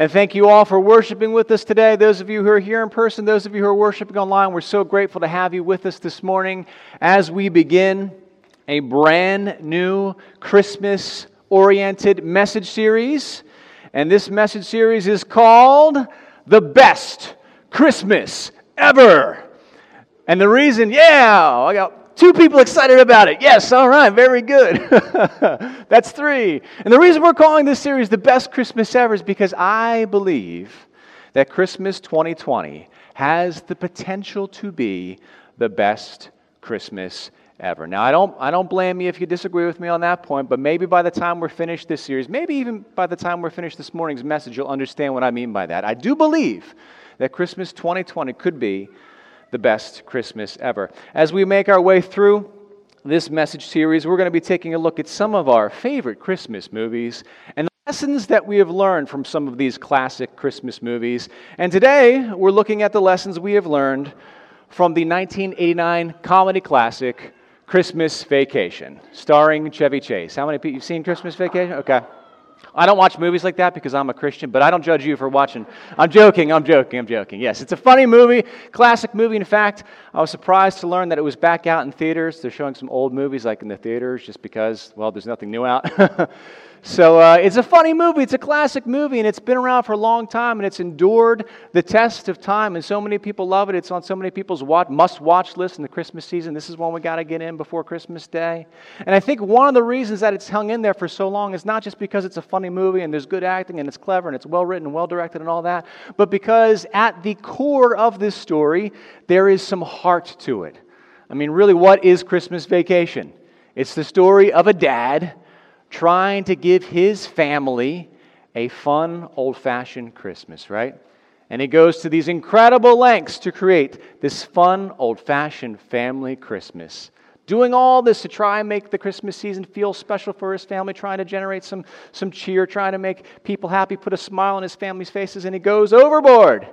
And thank you all for worshiping with us today. Those of you who are here in person, those of you who are worshiping online, we're so grateful to have you with us this morning as we begin a brand new Christmas oriented message series. And this message series is called The Best Christmas Ever. And the reason, yeah, I got Two people excited about it. Yes, all right, very good. That's three. And the reason we're calling this series the best Christmas ever is because I believe that Christmas 2020 has the potential to be the best Christmas ever. Now, I don't, I don't blame you if you disagree with me on that point, but maybe by the time we're finished this series, maybe even by the time we're finished this morning's message, you'll understand what I mean by that. I do believe that Christmas 2020 could be the best Christmas ever. As we make our way through this message series, we're going to be taking a look at some of our favorite Christmas movies and the lessons that we have learned from some of these classic Christmas movies. And today, we're looking at the lessons we have learned from the 1989 comedy classic Christmas Vacation, starring Chevy Chase. How many people you've seen Christmas Vacation? Okay. I don't watch movies like that because I'm a Christian, but I don't judge you for watching. I'm joking, I'm joking, I'm joking. Yes, it's a funny movie, classic movie. In fact, I was surprised to learn that it was back out in theaters. They're showing some old movies like in the theaters just because, well, there's nothing new out. So uh, it's a funny movie. It's a classic movie, and it's been around for a long time, and it's endured the test of time. And so many people love it. It's on so many people's watch, must-watch list in the Christmas season. This is one we got to get in before Christmas Day. And I think one of the reasons that it's hung in there for so long is not just because it's a funny movie and there's good acting and it's clever and it's well written and well directed and all that, but because at the core of this story there is some heart to it. I mean, really, what is Christmas Vacation? It's the story of a dad trying to give his family a fun, old fashioned Christmas, right? And he goes to these incredible lengths to create this fun, old fashioned family Christmas. Doing all this to try and make the Christmas season feel special for his family, trying to generate some, some cheer, trying to make people happy, put a smile on his family's faces, and he goes overboard.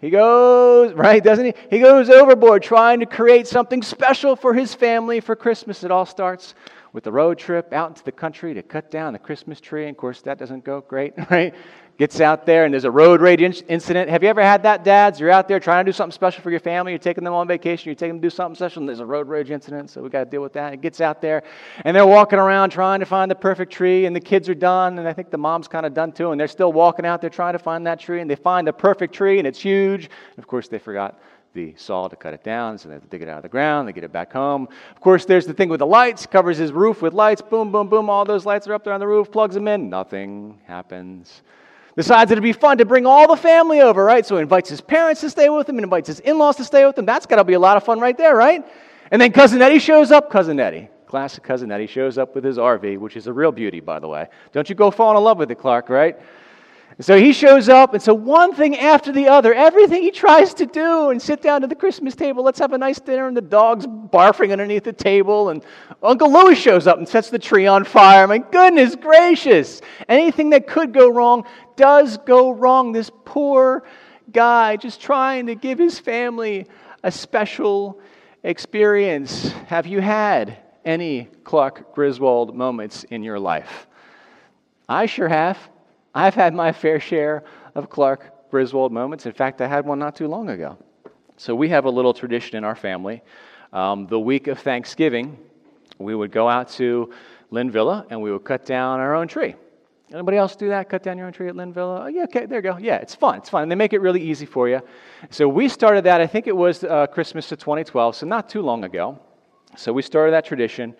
He goes, right, doesn't he? He goes overboard trying to create something special for his family for Christmas. It all starts with the road trip out into the country to cut down the Christmas tree. And of course, that doesn't go great, right? Gets out there and there's a road rage incident. Have you ever had that, dads? You're out there trying to do something special for your family. You're taking them on vacation. You're taking them to do something special, and there's a road rage incident. So we got to deal with that. It gets out there, and they're walking around trying to find the perfect tree. And the kids are done, and I think the mom's kind of done too. And they're still walking out there trying to find that tree. And they find the perfect tree, and it's huge. And of course, they forgot the saw to cut it down, so they have to dig it out of the ground, they get it back home. Of course, there's the thing with the lights, covers his roof with lights, boom, boom, boom, all those lights are up there on the roof, plugs them in, nothing happens. Decides it'd be fun to bring all the family over, right? So he invites his parents to stay with him and invites his in laws to stay with him. That's got to be a lot of fun right there, right? And then Cousin Eddie shows up, Cousin Eddie. Classic Cousin Eddie shows up with his RV, which is a real beauty, by the way. Don't you go fall in love with it, Clark, right? And so he shows up, and so one thing after the other, everything he tries to do, and sit down to the Christmas table, let's have a nice dinner, and the dog's barfing underneath the table, and Uncle Louis shows up and sets the tree on fire. My goodness gracious! Anything that could go wrong does go wrong. This poor guy just trying to give his family a special experience. Have you had any Clark Griswold moments in your life? I sure have. I've had my fair share of Clark Griswold moments. In fact, I had one not too long ago. So we have a little tradition in our family. Um, the week of Thanksgiving, we would go out to Linvilla and we would cut down our own tree. Anybody else do that? Cut down your own tree at Linvilla? Oh, yeah, okay, there you go. Yeah, it's fun. It's fun. And they make it really easy for you. So we started that, I think it was uh, Christmas of 2012, so not too long ago. So we started that tradition.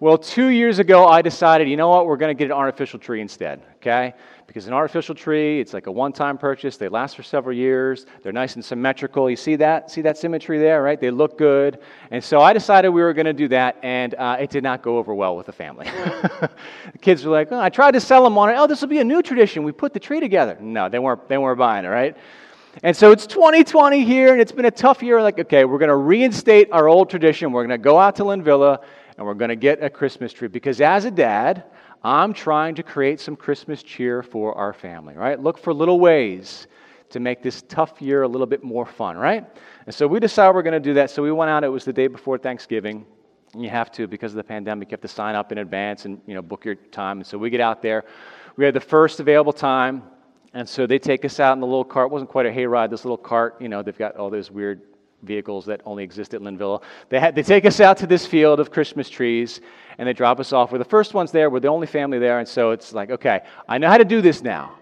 Well, two years ago, I decided, you know what, we're going to get an artificial tree instead, okay? Because an artificial tree, it's like a one time purchase. They last for several years. They're nice and symmetrical. You see that? See that symmetry there, right? They look good. And so I decided we were going to do that, and uh, it did not go over well with the family. the kids were like, oh, I tried to sell them on it. Oh, this will be a new tradition. We put the tree together. No, they weren't, they weren't buying it, right? And so it's 2020 here, and it's been a tough year. Like, okay, we're going to reinstate our old tradition. We're going to go out to Linvilla, and we're going to get a Christmas tree. Because as a dad, I'm trying to create some Christmas cheer for our family, right? Look for little ways to make this tough year a little bit more fun, right? And so we decided we're going to do that. So we went out. It was the day before Thanksgiving. And you have to, because of the pandemic, you have to sign up in advance and you know book your time. And so we get out there. We had the first available time. And so they take us out in the little cart. It wasn't quite a hayride, this little cart. You know, they've got all those weird vehicles that only exist at Linvilla. They, had, they take us out to this field of Christmas trees and they drop us off. We're the first ones there, we're the only family there. And so it's like, okay, I know how to do this now.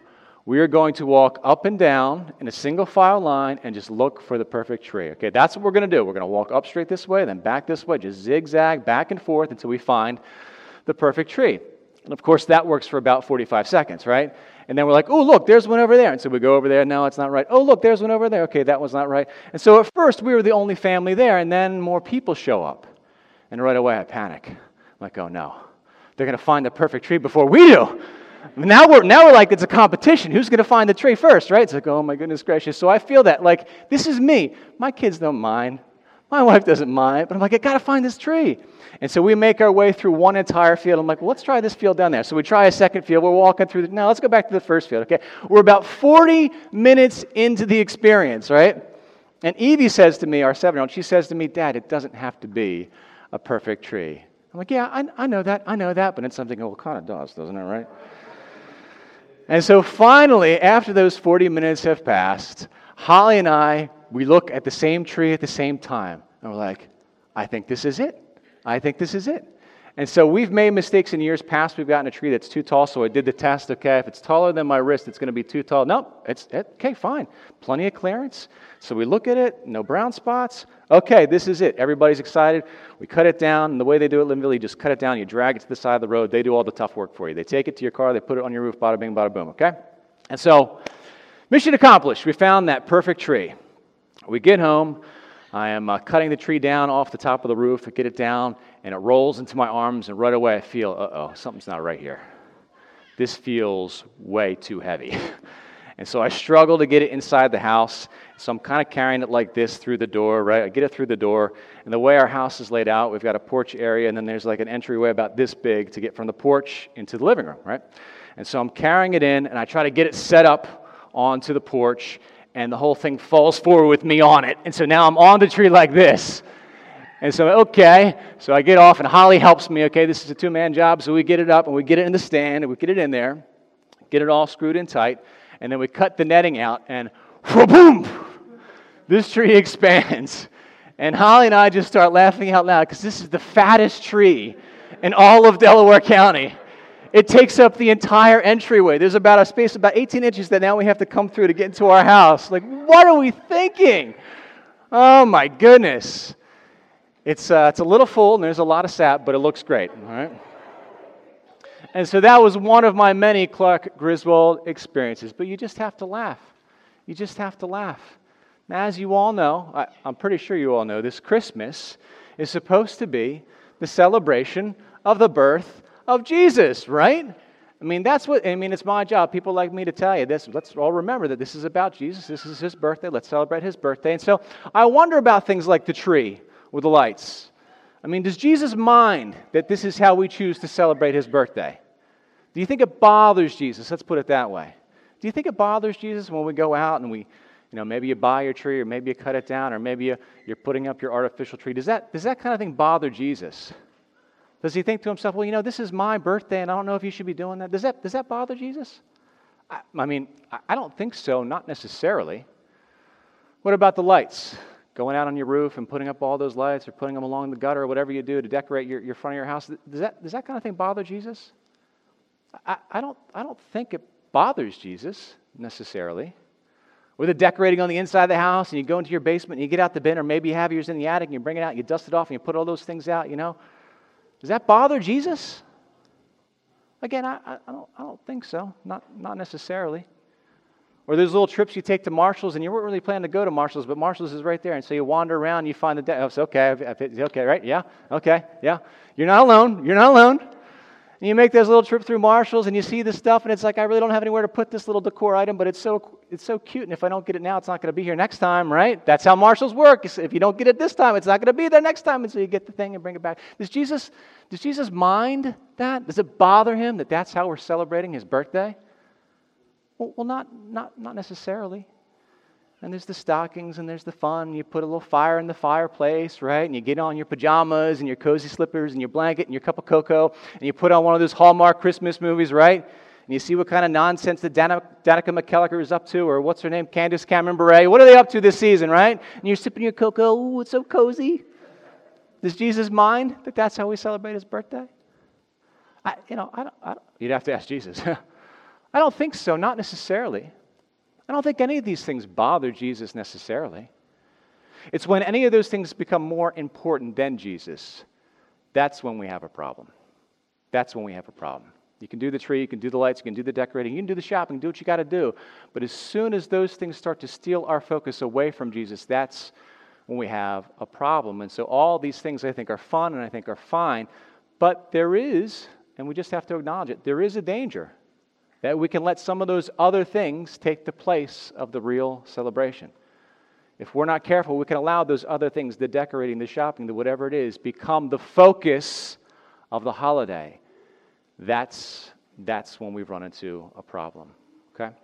We are going to walk up and down in a single file line and just look for the perfect tree. Okay, that's what we're going to do. We're going to walk up straight this way, then back this way, just zigzag back and forth until we find the perfect tree. And of course, that works for about 45 seconds, right? And then we're like, oh, look, there's one over there. And so we go over there. No, it's not right. Oh, look, there's one over there. Okay, that one's not right. And so at first, we were the only family there. And then more people show up. And right away, I panic. I'm like, oh, no. They're going to find the perfect tree before we do. Now we're, now we're like, it's a competition. Who's going to find the tree first, right? It's like, oh, my goodness gracious. So I feel that. Like, this is me. My kids don't mind. My wife doesn't mind. But I'm like, I got to find this tree. And so we make our way through one entire field. I'm like, well, let's try this field down there. So we try a second field. We're walking through. The, now let's go back to the first field. Okay, we're about 40 minutes into the experience, right? And Evie says to me, our seven-year-old, she says to me, Dad, it doesn't have to be a perfect tree. I'm like, yeah, I, I know that, I know that, but it's something well, it kind of does, doesn't it, right? And so finally, after those 40 minutes have passed, Holly and I, we look at the same tree at the same time. And we're like, I think this is it. I think this is it. And so we've made mistakes in years past. We've gotten a tree that's too tall, so I did the test. Okay, if it's taller than my wrist, it's going to be too tall. Nope, it's okay, fine. Plenty of clearance. So we look at it, no brown spots. Okay, this is it. Everybody's excited. We cut it down. And the way they do it, Linvilla, you just cut it down, you drag it to the side of the road. They do all the tough work for you. They take it to your car, they put it on your roof, bada bing, bada boom. Okay? And so, mission accomplished. We found that perfect tree. We get home. I am uh, cutting the tree down off the top of the roof, I get it down, and it rolls into my arms, and right away I feel, uh oh, something's not right here. This feels way too heavy. and so I struggle to get it inside the house. So I'm kind of carrying it like this through the door, right? I get it through the door. And the way our house is laid out, we've got a porch area, and then there's like an entryway about this big to get from the porch into the living room, right? And so I'm carrying it in, and I try to get it set up onto the porch and the whole thing falls forward with me on it. And so now I'm on the tree like this. And so, okay, so I get off, and Holly helps me. Okay, this is a two man job, so we get it up and we get it in the stand and we get it in there, get it all screwed in tight, and then we cut the netting out, and boom, this tree expands. And Holly and I just start laughing out loud because this is the fattest tree in all of Delaware County. It takes up the entire entryway. There's about a space about 18 inches that now we have to come through to get into our house. Like, what are we thinking? Oh my goodness. It's, uh, it's a little full and there's a lot of sap, but it looks great. All right. And so that was one of my many Clark Griswold experiences. But you just have to laugh. You just have to laugh. Now, as you all know, I, I'm pretty sure you all know, this Christmas is supposed to be the celebration of the birth of Jesus, right? I mean, that's what, I mean, it's my job, people like me to tell you this. Let's all remember that this is about Jesus. This is his birthday. Let's celebrate his birthday. And so I wonder about things like the tree with the lights. I mean, does Jesus mind that this is how we choose to celebrate his birthday? Do you think it bothers Jesus? Let's put it that way. Do you think it bothers Jesus when we go out and we, you know, maybe you buy your tree or maybe you cut it down or maybe you, you're putting up your artificial tree? Does that, does that kind of thing bother Jesus? Does he think to himself, well, you know, this is my birthday and I don't know if you should be doing that? Does that, does that bother Jesus? I, I mean, I don't think so, not necessarily. What about the lights? Going out on your roof and putting up all those lights or putting them along the gutter or whatever you do to decorate your, your front of your house. Does that, does that kind of thing bother Jesus? I, I, don't, I don't think it bothers Jesus necessarily. Or the decorating on the inside of the house and you go into your basement and you get out the bin, or maybe you have yours in the attic and you bring it out, and you dust it off and you put all those things out, you know. Does that bother Jesus? Again, I, I, don't, I don't think so. Not, not necessarily. Or those little trips you take to Marshall's, and you weren't really planning to go to Marshall's, but Marshall's is right there. And so you wander around, you find the. De- oh, it's okay. Okay, right? Yeah. Okay. Yeah. You're not alone. You're not alone. And you make this little trip through Marshalls and you see this stuff, and it's like, I really don't have anywhere to put this little decor item, but it's so, it's so cute. And if I don't get it now, it's not going to be here next time, right? That's how Marshalls work. If you don't get it this time, it's not going to be there next time. And so you get the thing and bring it back. Does Jesus, does Jesus mind that? Does it bother him that that's how we're celebrating his birthday? Well, well not, not, not necessarily. And there's the stockings and there's the fun. You put a little fire in the fireplace, right? And you get on your pajamas and your cozy slippers and your blanket and your cup of cocoa and you put on one of those Hallmark Christmas movies, right? And you see what kind of nonsense that Danica, McKellar is up to, or what's her name, Candace Cameron Bure. What are they up to this season, right? And you're sipping your cocoa. Ooh, it's so cozy. Does Jesus mind that that's how we celebrate his birthday? I, you know, I don't, I don't, you'd have to ask Jesus. I don't think so, not necessarily. I don't think any of these things bother Jesus necessarily. It's when any of those things become more important than Jesus, that's when we have a problem. That's when we have a problem. You can do the tree, you can do the lights, you can do the decorating, you can do the shopping, do what you got to do. But as soon as those things start to steal our focus away from Jesus, that's when we have a problem. And so all these things I think are fun and I think are fine, but there is, and we just have to acknowledge it, there is a danger that we can let some of those other things take the place of the real celebration. If we're not careful, we can allow those other things, the decorating, the shopping, the whatever it is, become the focus of the holiday that's, that's when we've run into a problem. Okay?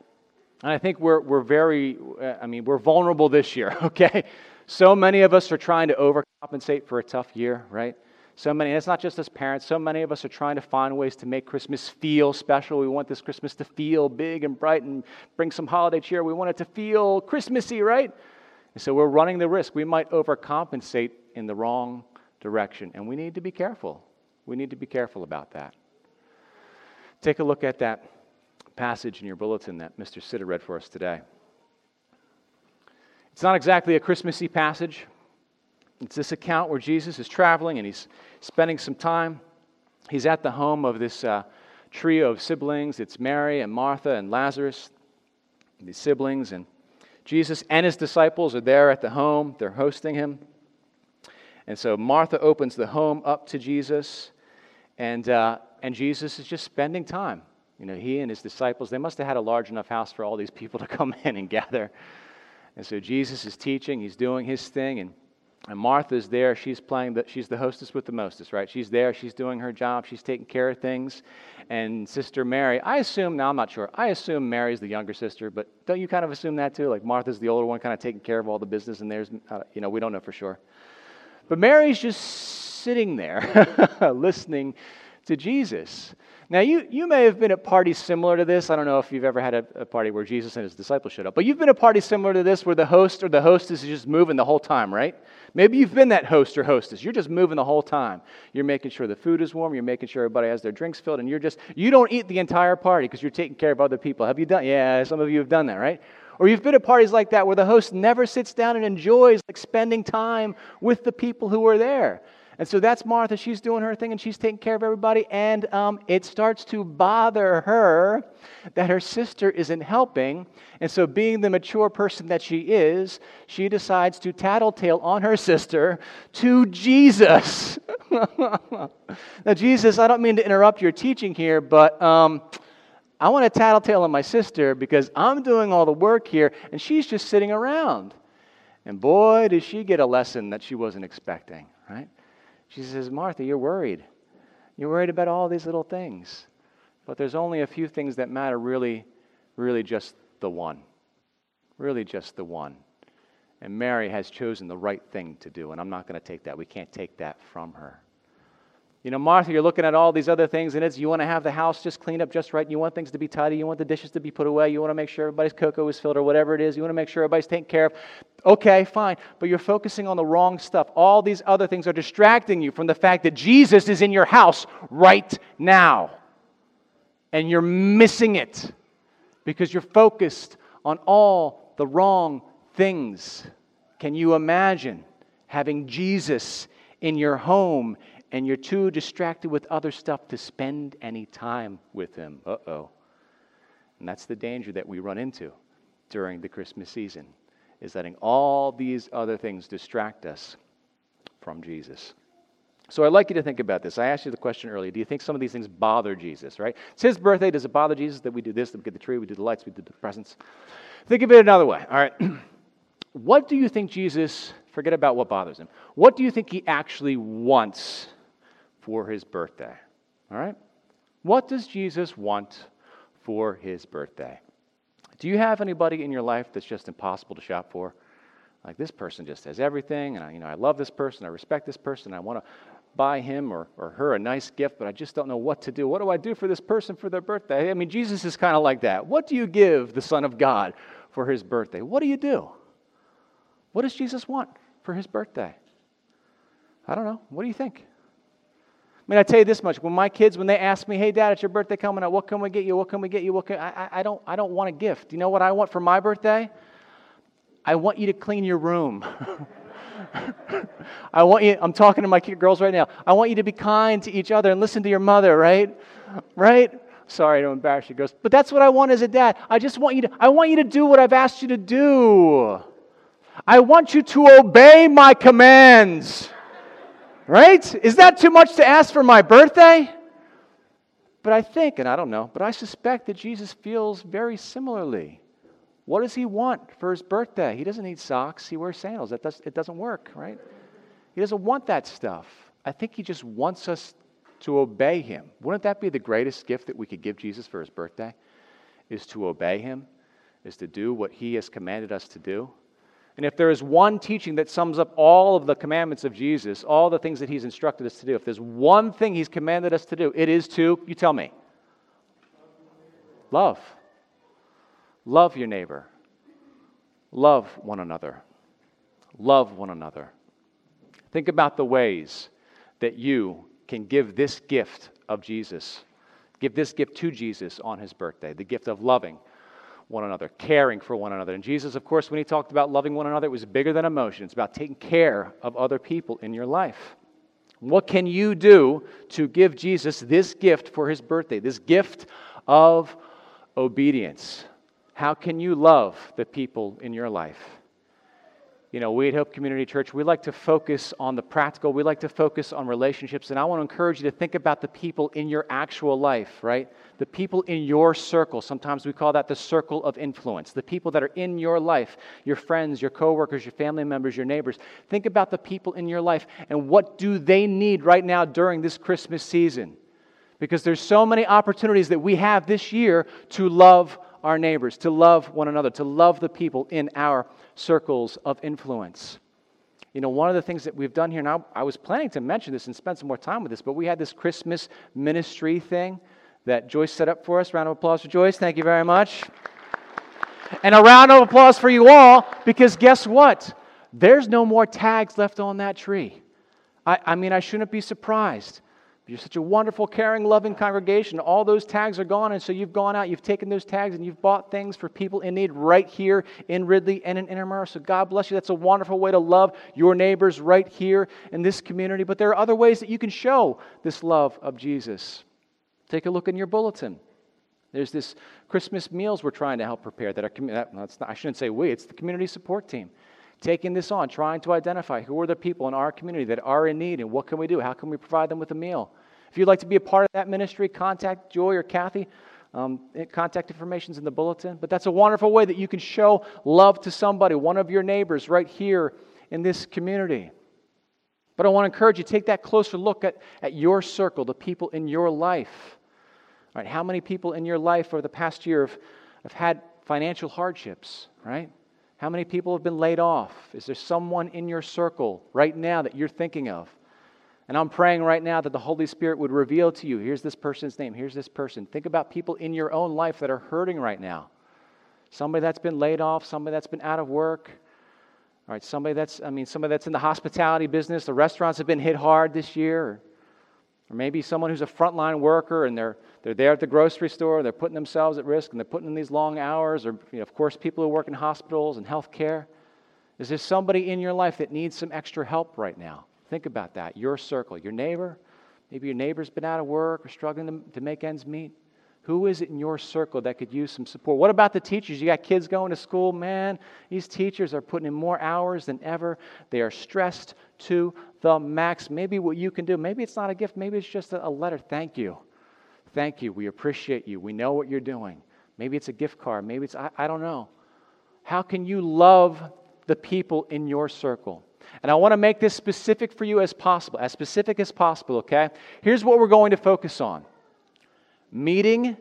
And I think we're, we're very, I mean, we're vulnerable this year, okay? So many of us are trying to overcompensate for a tough year, right? So many, and it's not just as parents, so many of us are trying to find ways to make Christmas feel special. We want this Christmas to feel big and bright and bring some holiday cheer. We want it to feel Christmassy, right? And so we're running the risk. We might overcompensate in the wrong direction, and we need to be careful. We need to be careful about that. Take a look at that passage in your bulletin that Mr. Sitter read for us today. It's not exactly a Christmassy passage. It's this account where Jesus is traveling and he's spending some time. He's at the home of this uh, trio of siblings. It's Mary and Martha and Lazarus, these siblings. And Jesus and his disciples are there at the home. They're hosting him. And so Martha opens the home up to Jesus. And uh, and Jesus is just spending time. You know, he and his disciples, they must have had a large enough house for all these people to come in and gather. And so Jesus is teaching, he's doing his thing, and, and Martha's there. She's playing, the, she's the hostess with the mostest, right? She's there, she's doing her job, she's taking care of things. And Sister Mary, I assume, now I'm not sure, I assume Mary's the younger sister, but don't you kind of assume that too? Like Martha's the older one, kind of taking care of all the business, and there's, uh, you know, we don't know for sure. But Mary's just sitting there, listening to Jesus. Now, you, you may have been at parties similar to this. I don't know if you've ever had a, a, party where Jesus and his disciples showed up, but you've been at a party similar to this where the host or the hostess is just moving the whole time, right? Maybe you've been that host or hostess. You're just moving the whole time. You're making sure the food is warm, you're making sure everybody has their drinks filled, and you're just, you don't eat the entire party because you're taking care of other people. Have you done? Yeah, some of you have done that, right? Or you've been at parties like that where the host never sits down and enjoys like spending time with the people who are there. And so that's Martha. She's doing her thing and she's taking care of everybody. And um, it starts to bother her that her sister isn't helping. And so, being the mature person that she is, she decides to tattletale on her sister to Jesus. now, Jesus, I don't mean to interrupt your teaching here, but. Um, I want to tattletale on my sister because I'm doing all the work here and she's just sitting around. And boy, did she get a lesson that she wasn't expecting, right? She says, Martha, you're worried. You're worried about all these little things. But there's only a few things that matter, really, really just the one. Really just the one. And Mary has chosen the right thing to do, and I'm not going to take that. We can't take that from her. You know, Martha, you're looking at all these other things, and it's you want to have the house just cleaned up just right. You want things to be tidy. You want the dishes to be put away. You want to make sure everybody's cocoa is filled or whatever it is. You want to make sure everybody's taken care of. Okay, fine. But you're focusing on the wrong stuff. All these other things are distracting you from the fact that Jesus is in your house right now. And you're missing it because you're focused on all the wrong things. Can you imagine having Jesus in your home and you're too distracted with other stuff to spend any time with Him. Uh oh. And that's the danger that we run into during the Christmas season, is letting all these other things distract us from Jesus. So I'd like you to think about this. I asked you the question earlier. Do you think some of these things bother Jesus, right? It's his birthday. Does it bother Jesus that we do this, that we get the tree, we do the lights, we do the presents? Think of it another way. All right. what do you think Jesus, forget about what bothers him, what do you think he actually wants for his birthday. All right? What does Jesus want for his birthday? Do you have anybody in your life that's just impossible to shop for? Like this person just has everything, and I, you know, I love this person, I respect this person, I want to buy him or, or her a nice gift, but I just don't know what to do. What do I do for this person for their birthday? I mean, Jesus is kind of like that. What do you give the Son of God for his birthday? What do you do? What does Jesus want for his birthday? I don't know. What do you think? I mean, I tell you this much: when my kids, when they ask me, "Hey, Dad, it's your birthday coming up. What can we get you? What can we get you? What can I, I don't, I don't want a gift. You know what I want for my birthday? I want you to clean your room. I want you. I'm talking to my girls right now. I want you to be kind to each other and listen to your mother. Right, right. Sorry to embarrass you, girls, but that's what I want as a dad. I just want you to. I want you to do what I've asked you to do. I want you to obey my commands. Right? Is that too much to ask for my birthday? But I think, and I don't know, but I suspect that Jesus feels very similarly. What does he want for his birthday? He doesn't need socks, he wears sandals. That does, it doesn't work, right? He doesn't want that stuff. I think he just wants us to obey him. Wouldn't that be the greatest gift that we could give Jesus for his birthday? Is to obey him, is to do what he has commanded us to do. And if there is one teaching that sums up all of the commandments of Jesus, all the things that he's instructed us to do, if there's one thing he's commanded us to do, it is to, you tell me, love. Love your neighbor. Love one another. Love one another. Think about the ways that you can give this gift of Jesus, give this gift to Jesus on his birthday, the gift of loving one another, caring for one another. And Jesus, of course, when he talked about loving one another, it was bigger than emotion. It's about taking care of other people in your life. What can you do to give Jesus this gift for his birthday, this gift of obedience? How can you love the people in your life? You know, we at Hope Community Church, we like to focus on the practical. We like to focus on relationships. And I want to encourage you to think about the people in your actual life, right? The people in your circle. Sometimes we call that the circle of influence. The people that are in your life, your friends, your coworkers, your family members, your neighbors. Think about the people in your life and what do they need right now during this Christmas season? Because there's so many opportunities that we have this year to love our neighbors, to love one another, to love the people in our circles of influence. You know, one of the things that we've done here now, I was planning to mention this and spend some more time with this, but we had this Christmas ministry thing that Joyce set up for us. Round of applause for Joyce. Thank you very much. And a round of applause for you all because guess what? There's no more tags left on that tree. I, I mean, I shouldn't be surprised. You're such a wonderful, caring, loving congregation. All those tags are gone, and so you've gone out, you've taken those tags, and you've bought things for people in need right here in Ridley and in Innermore. So God bless you. That's a wonderful way to love your neighbors right here in this community. But there are other ways that you can show this love of Jesus. Take a look in your bulletin. There's this Christmas meals we're trying to help prepare that are, I shouldn't say we, it's the community support team taking this on, trying to identify who are the people in our community that are in need and what can we do? How can we provide them with a meal? If you'd like to be a part of that ministry, contact Joy or Kathy. Um, eh, contact information is in the bulletin. But that's a wonderful way that you can show love to somebody, one of your neighbors right here in this community. But I want to encourage you take that closer look at, at your circle, the people in your life. All right, how many people in your life over the past year have, have had financial hardships, right? How many people have been laid off? Is there someone in your circle right now that you're thinking of? And I'm praying right now that the Holy Spirit would reveal to you here's this person's name, here's this person. Think about people in your own life that are hurting right now. Somebody that's been laid off, somebody that's been out of work. All right, somebody that's, I mean, somebody that's in the hospitality business. The restaurants have been hit hard this year. Or maybe someone who's a frontline worker and they're, they're there at the grocery store, they're putting themselves at risk and they're putting in these long hours. Or, you know, of course, people who work in hospitals and healthcare. Is there somebody in your life that needs some extra help right now? Think about that. Your circle, your neighbor. Maybe your neighbor's been out of work or struggling to, to make ends meet. Who is it in your circle that could use some support? What about the teachers? You got kids going to school. Man, these teachers are putting in more hours than ever. They are stressed to the max. Maybe what you can do, maybe it's not a gift, maybe it's just a letter. Thank you. Thank you. We appreciate you. We know what you're doing. Maybe it's a gift card. Maybe it's, I, I don't know. How can you love the people in your circle? And I want to make this specific for you as possible, as specific as possible, okay? Here's what we're going to focus on meeting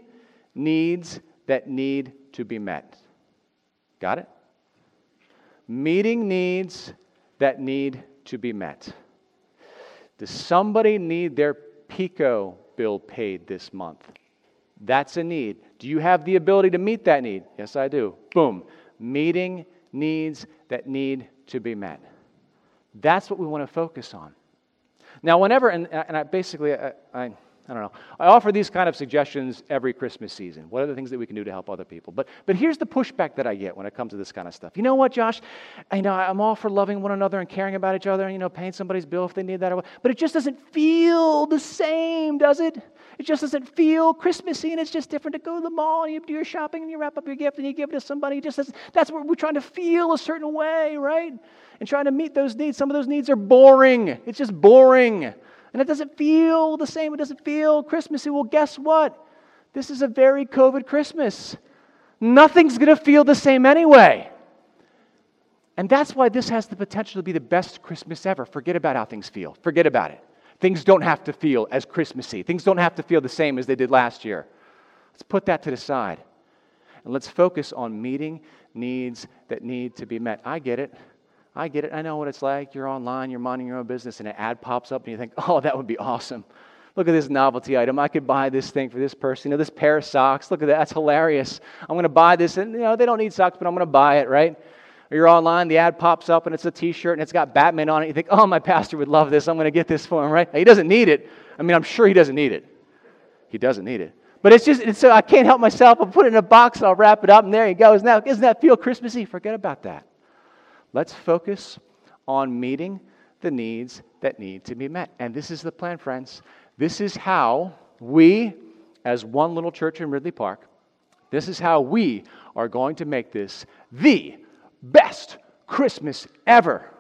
needs that need to be met. Got it? Meeting needs that need to be met. Does somebody need their PECO bill paid this month? That's a need. Do you have the ability to meet that need? Yes, I do. Boom. Meeting needs that need to be met. That's what we want to focus on. Now, whenever, and, and I basically, I, I I don't know. I offer these kind of suggestions every Christmas season. What are the things that we can do to help other people? But, but here's the pushback that I get when it comes to this kind of stuff. You know what, Josh? I know I'm all for loving one another and caring about each other and, you know, paying somebody's bill if they need that. But it just doesn't feel the same, does it? It just doesn't feel Christmassy and it's just different to go to the mall and you do your shopping and you wrap up your gift and you give it to somebody. It just doesn't, that's what we're trying to feel a certain way, right? And trying to meet those needs. Some of those needs are boring. It's just boring and it doesn't feel the same, it doesn't feel Christmassy. Well, guess what? This is a very COVID Christmas. Nothing's going to feel the same anyway. And that's why this has the potential to be the best Christmas ever. Forget about how things feel. Forget about it. Things don't have to feel as Christmassy. Things don't have to feel the same as they did last year. Let's put that to the side. And let's focus on meeting needs that need to be met. I get it. I get it. I know what it's like. You're online, you're minding your own business, and an ad pops up, and you think, oh, that would be awesome. Look at this novelty item. I could buy this thing for this person. You know, this pair of socks. Look at that. That's hilarious. I'm going to buy this. And, you know, they don't need socks, but I'm going to buy it, right? Or you're online, the ad pops up, and it's a t shirt, and it's got Batman on it. You think, oh, my pastor would love this. I'm going to get this for him, right? He doesn't need it. I mean, I'm sure he doesn't need it. He doesn't need it. But it's just, it's so I can't help myself. I'll put it in a box, and I'll wrap it up, and there you go. Isn't that, doesn't that feel Christmassy? Forget about that. Let's focus on meeting the needs that need to be met. And this is the plan, friends. This is how we, as one little church in Ridley Park, this is how we are going to make this the best Christmas ever.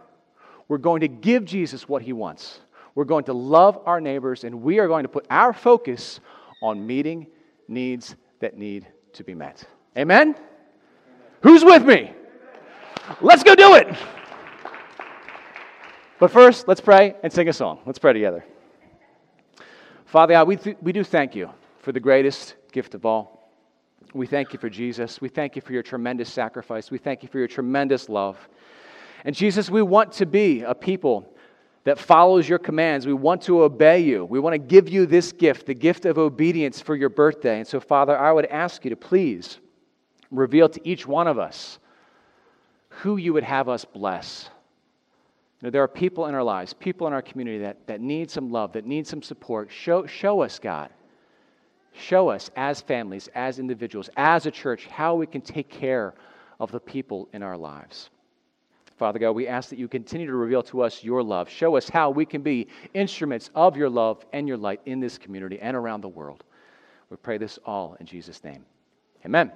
We're going to give Jesus what he wants. We're going to love our neighbors, and we are going to put our focus on meeting needs that need to be met. Amen? Who's with me? Let's go do it. But first, let's pray and sing a song. Let's pray together. Father God, we, th- we do thank you for the greatest gift of all. We thank you for Jesus. We thank you for your tremendous sacrifice. We thank you for your tremendous love. And Jesus, we want to be a people that follows your commands. We want to obey you. We want to give you this gift, the gift of obedience for your birthday. And so, Father, I would ask you to please reveal to each one of us who you would have us bless. You know, there are people in our lives, people in our community that, that need some love, that need some support. Show, show us, God. Show us as families, as individuals, as a church, how we can take care of the people in our lives. Father God, we ask that you continue to reveal to us your love. Show us how we can be instruments of your love and your light in this community and around the world. We pray this all in Jesus' name. Amen.